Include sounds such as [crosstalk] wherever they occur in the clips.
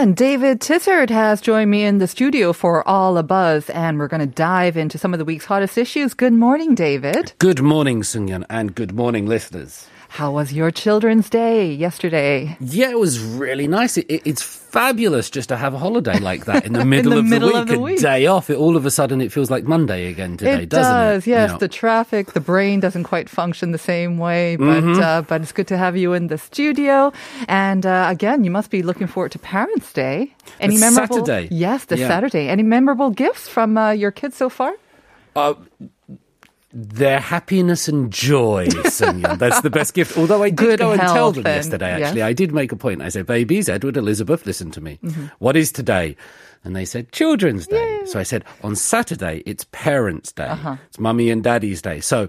And David Tizzard has joined me in the studio for All a Buzz, and we're going to dive into some of the week's hottest issues. Good morning, David. Good morning, Sungyun, and good morning, listeners. How was your Children's Day yesterday? Yeah, it was really nice. It, it, it's fabulous just to have a holiday like that in the [laughs] middle, the of, middle the of week, the week. a day off. It, all of a sudden, it feels like Monday again today, it doesn't does, it? yes. You know. The traffic, the brain doesn't quite function the same way, but Mm-hmm. uh, but it's good to have you in the studio. And uh, again, you must be looking forward to Parents' Day. Any It's memorable? Saturday. Yes, the Yeah. Saturday. Any memorable gifts from uh, your kids so far? Their happiness and joy. That's the best gift. Although I did Good go and tell them and- yesterday, yes. actually. I did make a point. I said, babies, Edward, Elizabeth, listen to me. Mm-hmm. What is today? And they said, Children's Day. So I said, on Saturday, it's Parents' Day. Uh-huh. It's Mummy and Daddy's Day. So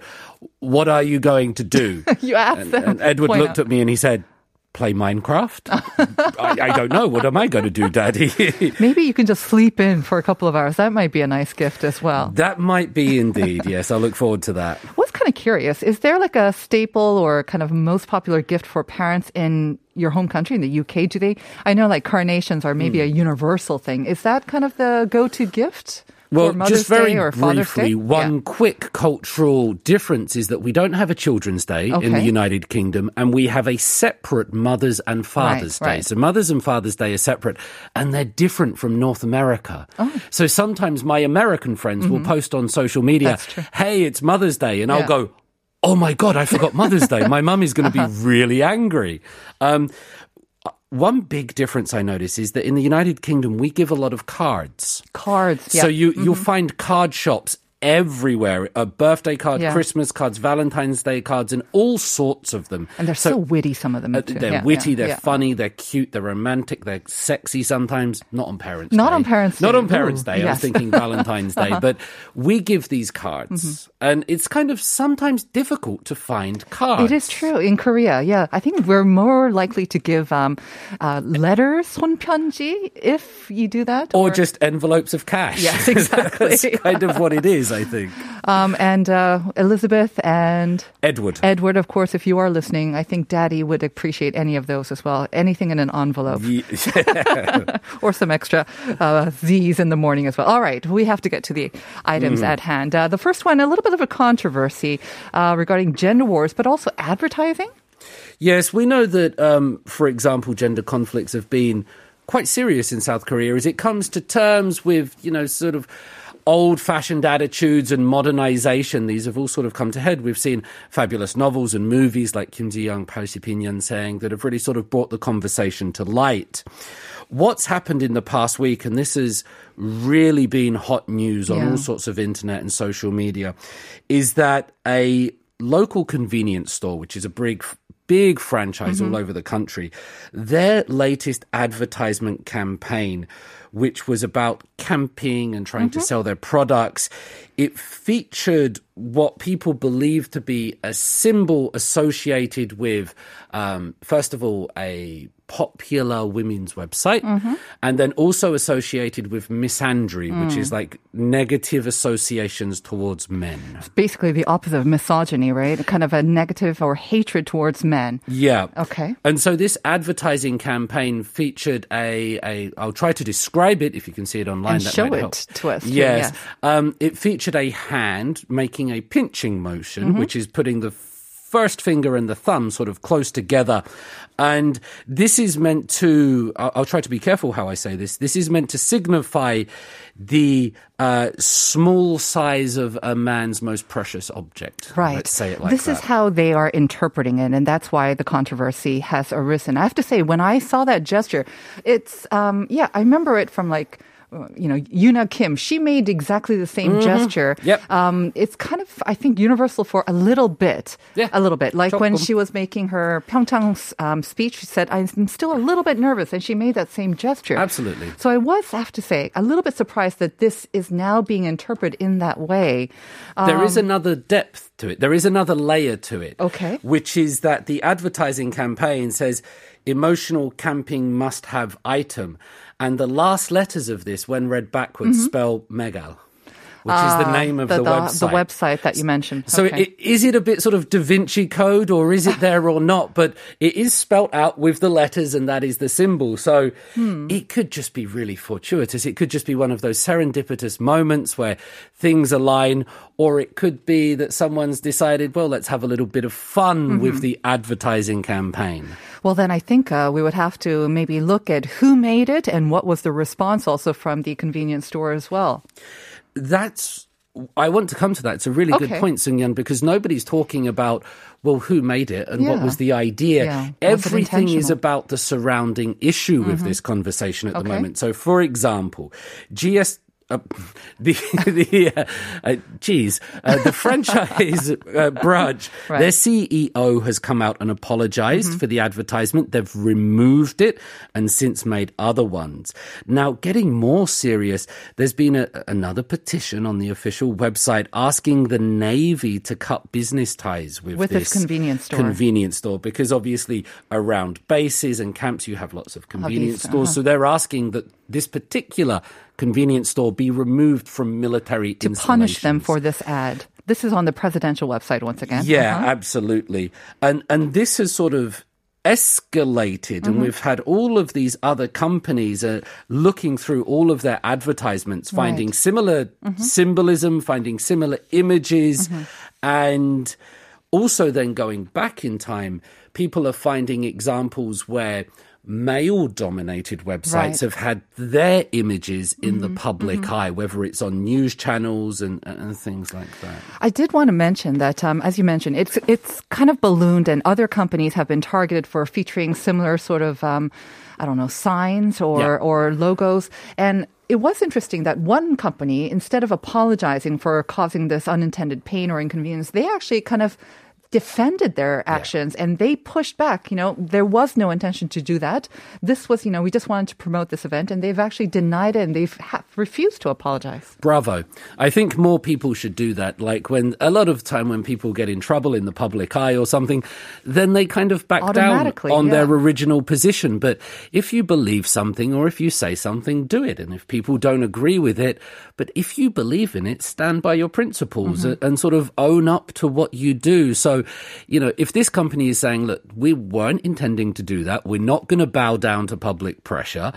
what are you going to do? [laughs] You asked and, them. and Edward looked out. at me and he said, play Minecraft? [laughs] I, I don't know. What am I going to do, Daddy? [laughs] Maybe you can just sleep in for a couple of hours. That might be a nice gift as well. that might be indeed. Yes, I look forward to that. [laughs] Was kind of curious. Is there like a staple or kind of most popular gift for parents in your home country, in the UK? Do they? I know like carnations are maybe hmm. a universal thing. Is that kind of the go-to gift? Well, just very briefly, Day? one Yeah. quick cultural difference is that we don't have a Children's Day in the United Kingdom, and we have a separate Mother's and Father's Right, Day. right. So Mother's and Father's Day are separate, and they're different from North America. Oh. So sometimes my American friends will post on social media, Mm-hmm. "Hey, it's Mother's Day," and I'll go. Oh my God, I forgot Mother's Day. My mum is going to be [laughs] really angry. Um, one big difference I notice is that in the United Kingdom, we give a lot of cards. Cards. Yeah. So you you'll mm-hmm. find card shops everywhere. A birthday card, Yeah. Christmas cards, Valentine's Day cards, and all sorts of them. and they're so, witty. Some of them. uh, too. they're Yeah, witty, yeah, they're yeah. funny, they're cute, they're romantic, they're sexy sometimes. Not on Parents' Not Day. on Parents' Not Day. on Parents' Ooh, Day. I was yes. Mm-hmm. thinking Valentine's Day. But we give these cards, and it's kind of sometimes difficult to find cards. It is true in Korea. Yeah, I think we're more likely to give um, uh, letters, 손편지, if you do that, Or just envelopes of cash. Yes, [laughs] exactly. That's kind of what it is, I think. um, and uh, Elizabeth and Edward. Edward, of course, if you are listening, I think Daddy would appreciate any of those as well. Anything in an envelope [laughs] [laughs] or some extra uh, Z's in the morning as well. All right, we have to get to the items Mm-hmm. at hand. Uh, the first one, a little bit of a controversy uh, regarding gender wars, but also advertising. Yes, we know that, um, for example, gender conflicts have been quite serious in South Korea as it comes to terms with, you know, sort of old fashioned attitudes and modernization. These have all sort of come to head. We've seen fabulous novels and movies like Kim Ji Young, Pao Si Pinyan saying that have really sort of brought the conversation to light. What's happened in the past week, and this has really been hot news on Yeah. all sorts of internet and social media, is that a local convenience store, which is a big big franchise all over the country, their latest advertisement campaign, which was about camping and trying to sell their products, it featured what people believe to be a symbol associated with, um, first of all, a popular women's website, and then also associated with misandry, which is like negative associations towards men. It's Basically, the opposite of misogyny, right? Kind of a negative or hatred towards men. Yeah. Okay. And so this advertising campaign featured a, a I'll try to describe it if you can see it online. And that show it help. to us, Yes. yes. Um, it featured a hand making a pinching motion, Mm-hmm. which is putting the first finger and the thumb sort of close together. And this is meant to, I'll, try to be careful how I say this. This is meant to signify the uh, small size of a man's most precious object. Right. Let's say it like this that. is how they are interpreting it, and that's why the controversy has arisen. I have to say, when I saw that gesture, it's um, yeah, I remember it from like you know, Yuna Kim, she made exactly the same gesture. Mm-hmm. Yep. Um, it's kind of, I think, universal for a little bit. Yeah. A little bit. Like when she was making her Pyeongchang um, speech, she said, I'm still a little bit nervous. And she made that same gesture. Absolutely. So I was, I have to say, a little bit surprised that this is now being interpreted in that way. There is Um, another depth to it. There is another layer to it. Okay. Which is that the advertising campaign says emotional camping must have item. And the last letters of this, when read backwards, mm-hmm. spell Megal, which is the name of the, website. Mm-hmm. Ah, The website that you mentioned. So Okay. it, is it a bit sort of Da Vinci Code or is it [laughs] there or not? But it is spelt out with the letters and that is the symbol. So Hmm. it could just be really fortuitous. It could just be one of those serendipitous moments where things align or it could be that someone's decided, well, let's have a little bit of fun Mm-hmm. with the advertising campaign. Well, then I think uh, we would have to maybe look at who made it and what was the response also from the convenience store as well. That's I want to come to that. It's a really good point, Sung Yan, because nobody's talking about well who made it and what was the idea. Yeah. Everything is? Mm-hmm. about the surrounding issue with this conversation at the moment. So, for example, GS. Uh, [laughs] the the uh, uh, geez, uh, the franchise uh, Brudge, [laughs] Right. their CEO has come out and apologized for the advertisement. They've removed it and since made other ones. Now, getting more serious, there's been a, another petition on the official website asking the Navy to cut business ties with, With this convenience store. Convenience store, because obviously around bases and camps you have lots of convenience Hobbies, stores. So they're asking that this particular convenience store be removed from military To punish them for this ad. This is on the presidential website once again. Yeah, Uh-huh. absolutely. And and this has sort of escalated Mm-hmm. and we've had all of these other companies uh, looking through all of their advertisements finding Right. Mm-hmm. similar symbolism finding similar images and also then going back in time people are finding examples where male dominated websites Right. Mm-hmm. have had their images in the public eye whether it's on news channels and, and things like that I did want to mention that, um, as you mentioned, it's it's kind of ballooned, and other companies have been targeted for featuring similar sort of, um, I don't know, signs or Yeah. or logos. And it was interesting that one company, instead of apologizing for causing this unintended pain or inconvenience, they actually kind of defended their actions and they pushed back. You know, there was no intention to do that. This was, you know, we just wanted to promote this event, and they've actually denied it and they've ha- refused to apologize. Bravo. I think more people should do that. Like when a lot of time when people get in trouble in the public eye or something, then they kind of back down on their original position. But if you believe something or if you say something, do it. And if people don't agree with it, but if you believe in it, stand by your principles Mm-hmm. and sort of own up to what you do. So, you know, if this company is saying, look, we weren't intending to do that, we're not going to bow down to public pressure,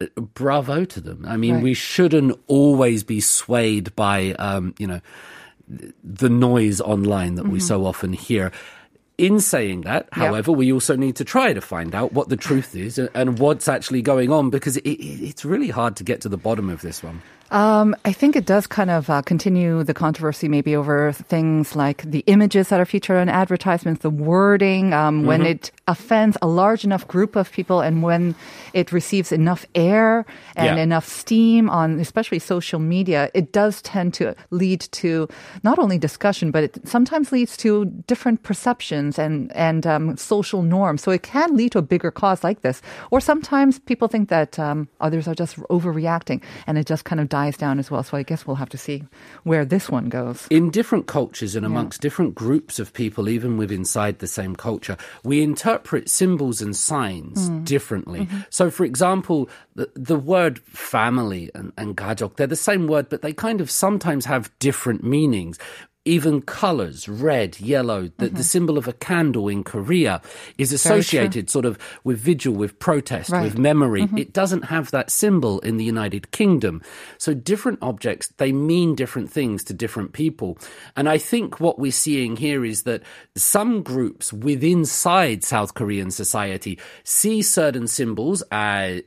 uh, bravo to them. I mean, Mm-hmm. Right. we shouldn't always be swayed by, um, you know, the noise online that we Mm-hmm. so often hear. In saying that, however, we also need to try to find out what the truth is and- what's actually going on because it, it, it's really hard to get to the bottom of this one. Um, I think it does kind of uh, continue the controversy maybe over things like the images that are featured on advertisements, the wording, um, when it offends a large enough group of people and when it receives enough air and Yeah. enough steam on especially social media, it does tend to lead to not only discussion, but it sometimes leads to different perceptions and, and um, social norms. So it can lead to a bigger cause like this. Or sometimes people think that um, others are just overreacting and it just kind of dies down as well. So I guess we'll have to see where this one goes. in different cultures and amongst different groups of people, even with inside the same culture, we interpret symbols and signs differently. So, for example, the, the word family and, and gajok, they're the same word, but they kind of sometimes have different meanings. Even colors, red, yellow, the, the mm-hmm. symbol of a candle in Korea is associated sort of with vigil, with protest, Right. with memory. Mm-hmm. It doesn't have that symbol in the United Kingdom. So different objects, they mean different things to different people. And I think what we're seeing here is that some groups within inside South Korean society see certain symbols as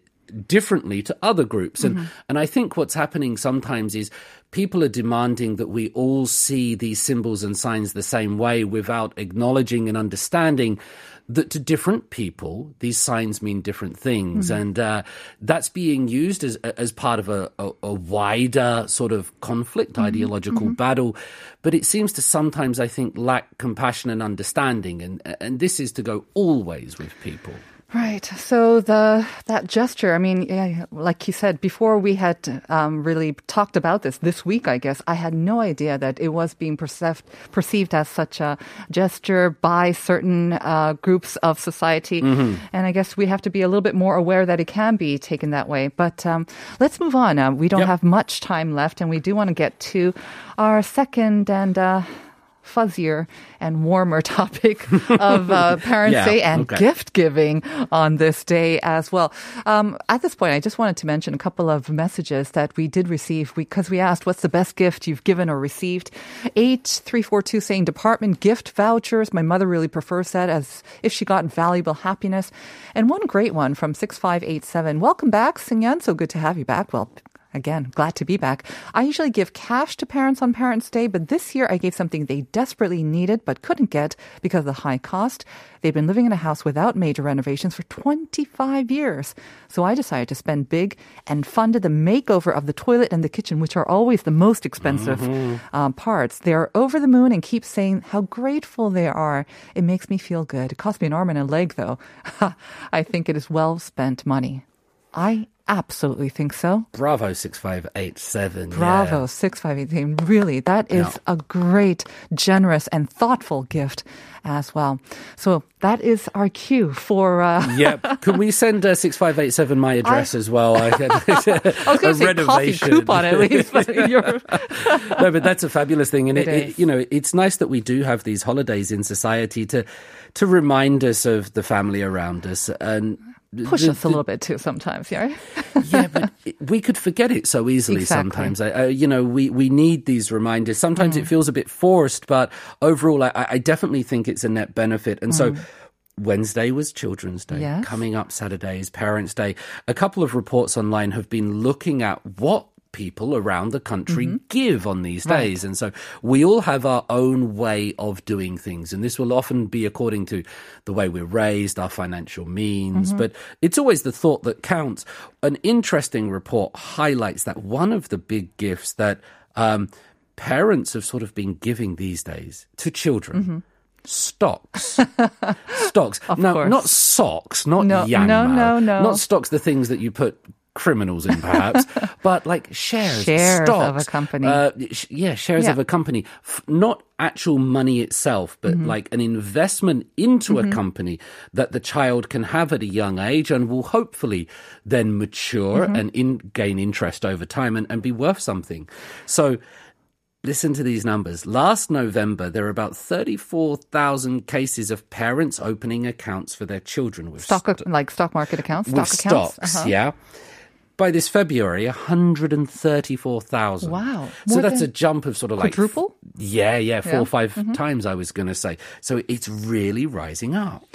differently to other groups. And and I think what's happening sometimes is people are demanding that we all see these symbols and signs the same way without acknowledging and understanding that to different people, these signs mean different things. Mm-hmm. And uh, that's being used as, as part of a, a, a wider sort of conflict, Mm-hmm. ideological battle. But it seems to sometimes, I think, lack compassion and understanding. And, and this is to go always with people. Right. So the that gesture. I mean, yeah, like you said before, we had um, really talked about this this week. I guess I had no idea that it was being perceived perceived as such a gesture by certain uh, groups of society. And I guess we have to be a little bit more aware that it can be taken that way. But um, let's move on. Uh, we don't Yep. have much time left, and we do want to get to our second and. Uh, fuzzier and warmer [laughs] topic of uh, [laughs] Parents' Yeah, Day and okay. gift giving on this day as well. Um, at this point, I just wanted to mention a couple of messages that we did receive because we, asked, what's the best gift you've given or received? 8342 saying department gift vouchers. My mother really prefers that as if she got valuable happiness. And one great one from 6587. Welcome back, Singyan. So good to have you back. Well, Again, glad to be back. I usually give cash to parents on Parents' Day, but this year I gave something they desperately needed but couldn't get because of the high cost. They've been living in a house without major renovations for 25 years. So I decided to spend big and funded the makeover of the toilet and the kitchen, which are always the most expensive um, parts. They're over the moon and keep saying how grateful they are. It makes me feel good. It cost me an arm and a leg, though. [laughs] I think it is well spent money. I absolutely think so. Bravo 6587. yeah. Bravo, 658. Really, that is Yeah. a great, generous, and thoughtful gift as well. So that is our cue for. Uh, [laughs] Yep. Can we send uh, 6587 my address as well? I, [laughs] I was going [laughs] to say coffee coupon at least, but no, but that's a fabulous thing, and It it, you know it's nice that we do have these holidays in society to to remind us of the family around us and Push the- us a little bit too sometimes, yeah. [laughs] yeah, but we could forget it so easily Exactly. sometimes. I, I, you know, we, we need these reminders. Sometimes Mm. it feels a bit forced, but overall, I, I definitely think it's a net benefit. And so. Wednesday was Children's Day. Mm. Yes. Coming up Saturday is Parents' Day. A couple of reports online have been looking at what people around the country Mm-hmm. give on these days. And so we all have our own way of doing things. And this will often be according to the way we're raised, our financial means. Mm-hmm. But it's always the thought that counts. An interesting report highlights that one of the big gifts that um, parents have sort of been giving these days to children. Mm-hmm. Stocks, [laughs] stocks. Of now, course. not socks, not No, Yanmar, no, no, no. not stocks. The things that you put criminals in, perhaps, [laughs] but like shares, Shares of a company. Uh, sh- yeah, shares Yeah. of a company, F- not actual money itself, but Mm-hmm. like an investment into a company that the child can have at a young age and will hopefully then mature Mm-hmm. and in, gain interest over time and, and be worth something. So. Listen to these numbers. Last November, there were about 34,000 cases of parents opening accounts for their children with Stock, like stock market accounts, with stock accounts. stocks, Uh-huh. yeah. By this February, 134,000. Wow. So that's a jump of sort of like quadruple? Yeah, yeah, four Yeah. or 5 mm-hmm. times I was going to say. So it's really rising up.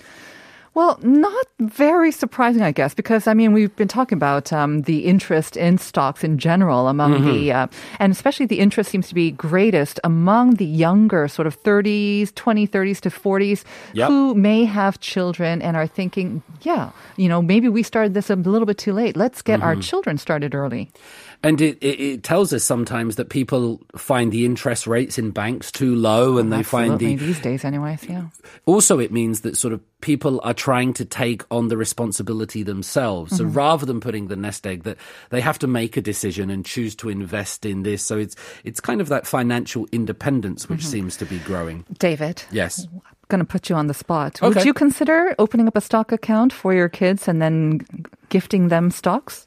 Well, not very surprising, I guess, because I mean we've been talking about um, the interest in stocks in general among the, Mm-hmm. uh, and especially the interest seems to be greatest among the younger, sort of 30s, 20, 30s to 40s, Yep. who may have children and are thinking, yeah, you know, maybe we started this a little bit too late. Let's get our Mm-hmm. children started early. And it, it, it tells us sometimes that people find the interest rates in banks too low and they find the these days, anyways. Yeah. also it means that sort of people are trying to take on the responsibility themselves Mm-hmm. rather than putting the nest egg that they have to make a decision and choose to invest in this so it's it's kind of that financial independence which Mm-hmm. seems to be growing David. yes I'm Going to put you on the spot. Would you consider opening up a stock account for your kids and then gifting them stocks?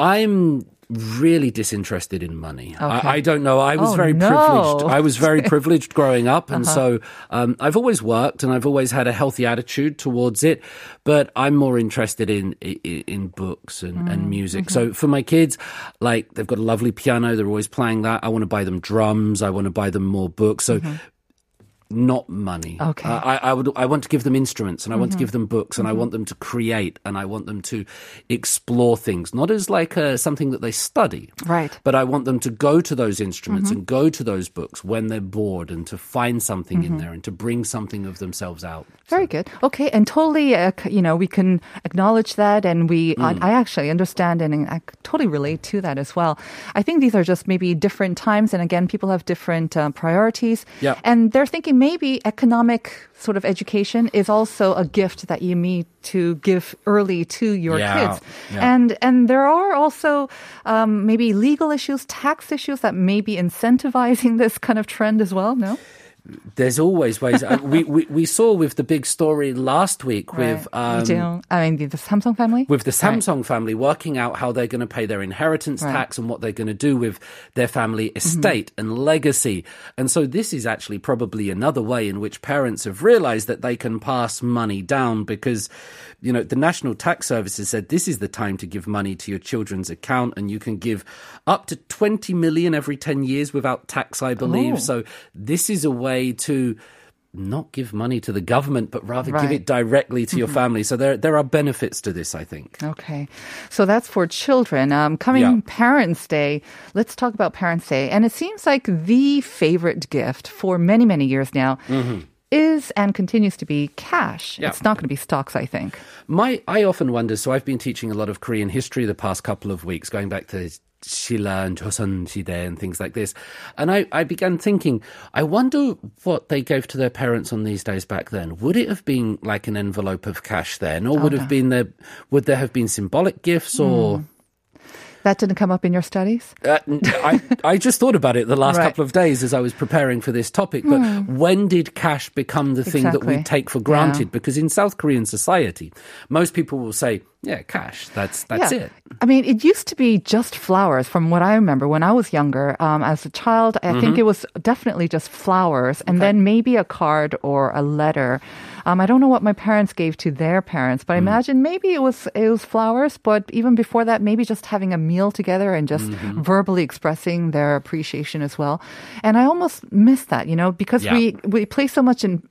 I'm really disinterested in money. Okay. I, I don't know. I was Oh, very no. privileged. I was very [laughs] privileged growing up, and Uh-huh. so um, I've always worked and I've always had a healthy attitude towards it. But I'm more interested in in, in books and, Mm, and music. mm-hmm. So for my kids, like they've got a lovely piano. They're always playing that. I want to buy them drums. I want to buy them more books. So. Mm-hmm. Not money. Okay. Mm-hmm. I, I would. I want to give them instruments, and I want to give them books, and I want them to create, and I want them to explore things, not as like uh something that they study, Right. Mm-hmm. But I want them to go to those instruments and go to those books when they're bored, and to find something in there, and to bring something of themselves out. Very good. Okay, and totally, uh, you know, we can acknowledge that, and we, I, I actually understand and I totally relate to that as well. I think these are just maybe different times, and again, people have different uh, priorities, Yeah. and they're thinking maybe economic sort of education is also a gift that you need to give early to your Yeah, kids, yeah. and and there are also um, maybe legal issues, tax issues that may be incentivizing [laughs] this kind of trend as well. No. There's always ways. Uh, we, we, we saw with the big story last week right. with um, I mean the, Samsung family with the Samsung right. family working out how they're going to pay their inheritance right. tax and what they're going to do with their family mm-hmm. estate mm-hmm. and legacy. And so this is actually probably another way in which parents have realized that they can pass money down because you know the National Tax Service has said this is the time to give money to your children's account and you can give up to 20 million every 10 years without tax I believe. Oh. So this is a way to not give money to the government, but rather give Right. Mm-hmm. it directly to your family. So there, there are benefits to this, I think. Okay. So that's for children. Um, coming Yeah. Parents' Day, let's talk about Parents' Day. And it seems like the favorite gift for many, many years now is and continues to be cash. Mm-hmm. Yeah. It's not going to be stocks, I think. My, I often wonder. So I've been teaching a lot of Korean history the past couple of weeks, going back to Shilla and Joseon Shide and things like this. And I, I began thinking, I wonder what they gave to their parents on these days back then. Would it have been like an envelope of cash then, or would have been there? Would there have been symbolic gifts or? That didn't come up in your studies? Uh, I, I just thought about it the last Right. couple of days as I was preparing for this topic. But when did cash become the thing that we take for Yeah. granted? Because in South Korean society, most people will say, "Yeah, cash. That's that's Yeah. it." I mean, it used to be just flowers from what I remember when I was younger. Um, as a child, I think Mm-hmm. it was definitely just flowers and then maybe a card or a letter. Um, I don't know what my parents gave to their parents, but I Mm. imagine maybe it was, it was flowers. But even before that, maybe just having a meal together and just Mm-hmm. verbally expressing their appreciation as well. And I almost miss that, you know, because Yeah. we, we place so much in,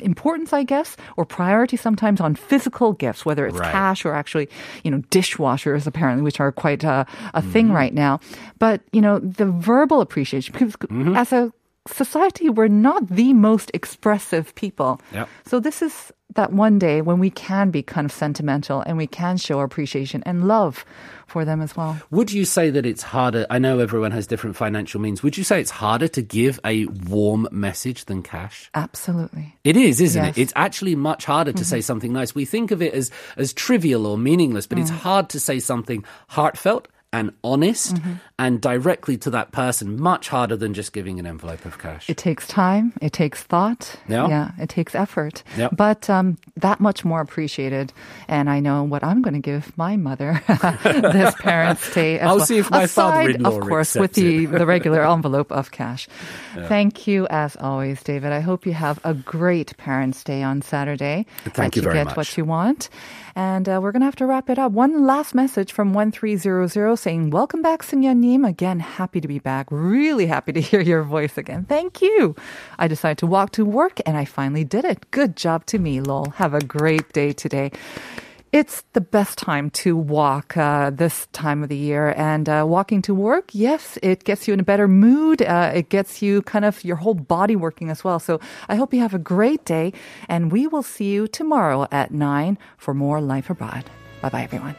importance, I guess, or priority sometimes on physical gifts, whether it's Right. cash or actually, you know, dishwashers apparently, which are quite uh, a Mm-hmm. thing right now. But, you know, the verbal appreciation, because Mm-hmm. as a society, we're not the most expressive people. Yep. So this is that one day when we can be kind of sentimental and we can show appreciation and love for them as well. Would you say that it's harder? I know everyone has different financial means. Would you say it's harder to give a warm message than cash? Absolutely. It is, isn't Yes. Mm-hmm. it? It's actually much harder to say something nice. We think of it as as trivial or meaningless, but it's Mm. hard to say something heartfelt and honest Mm-hmm. and directly to that person. Much harder than just giving an envelope of cash. It takes time. It takes thought. Yeah. Yeah. It takes effort. Yep. But um, that much more appreciated. And I know what I'm going to give my mother [laughs] this Parents' [laughs] Day. As I'll well. see if my Aside, father-in-law of course, with the, the regular [laughs] envelope of cash. Thank you, as always, David. I hope you have a great Parents' Day on Saturday. Thank you very get much. what you want. And uh, we're going to have to wrap it up. One last message from 1300 saying, Welcome back, Sinyanim. Again, happy to be back. Really happy to [laughs] hear your voice again. Thank you. I decided to walk to work and I finally did it. Good job to me, lol. Have a great day today. It's the best time to walk uh, this time of the year. And uh, walking to work, yes, it gets you in a better mood. Uh, it gets you kind of your whole body working as well. So I hope you have a great day. And we will see you tomorrow at 9 for more Life Abroad. Bye bye, everyone.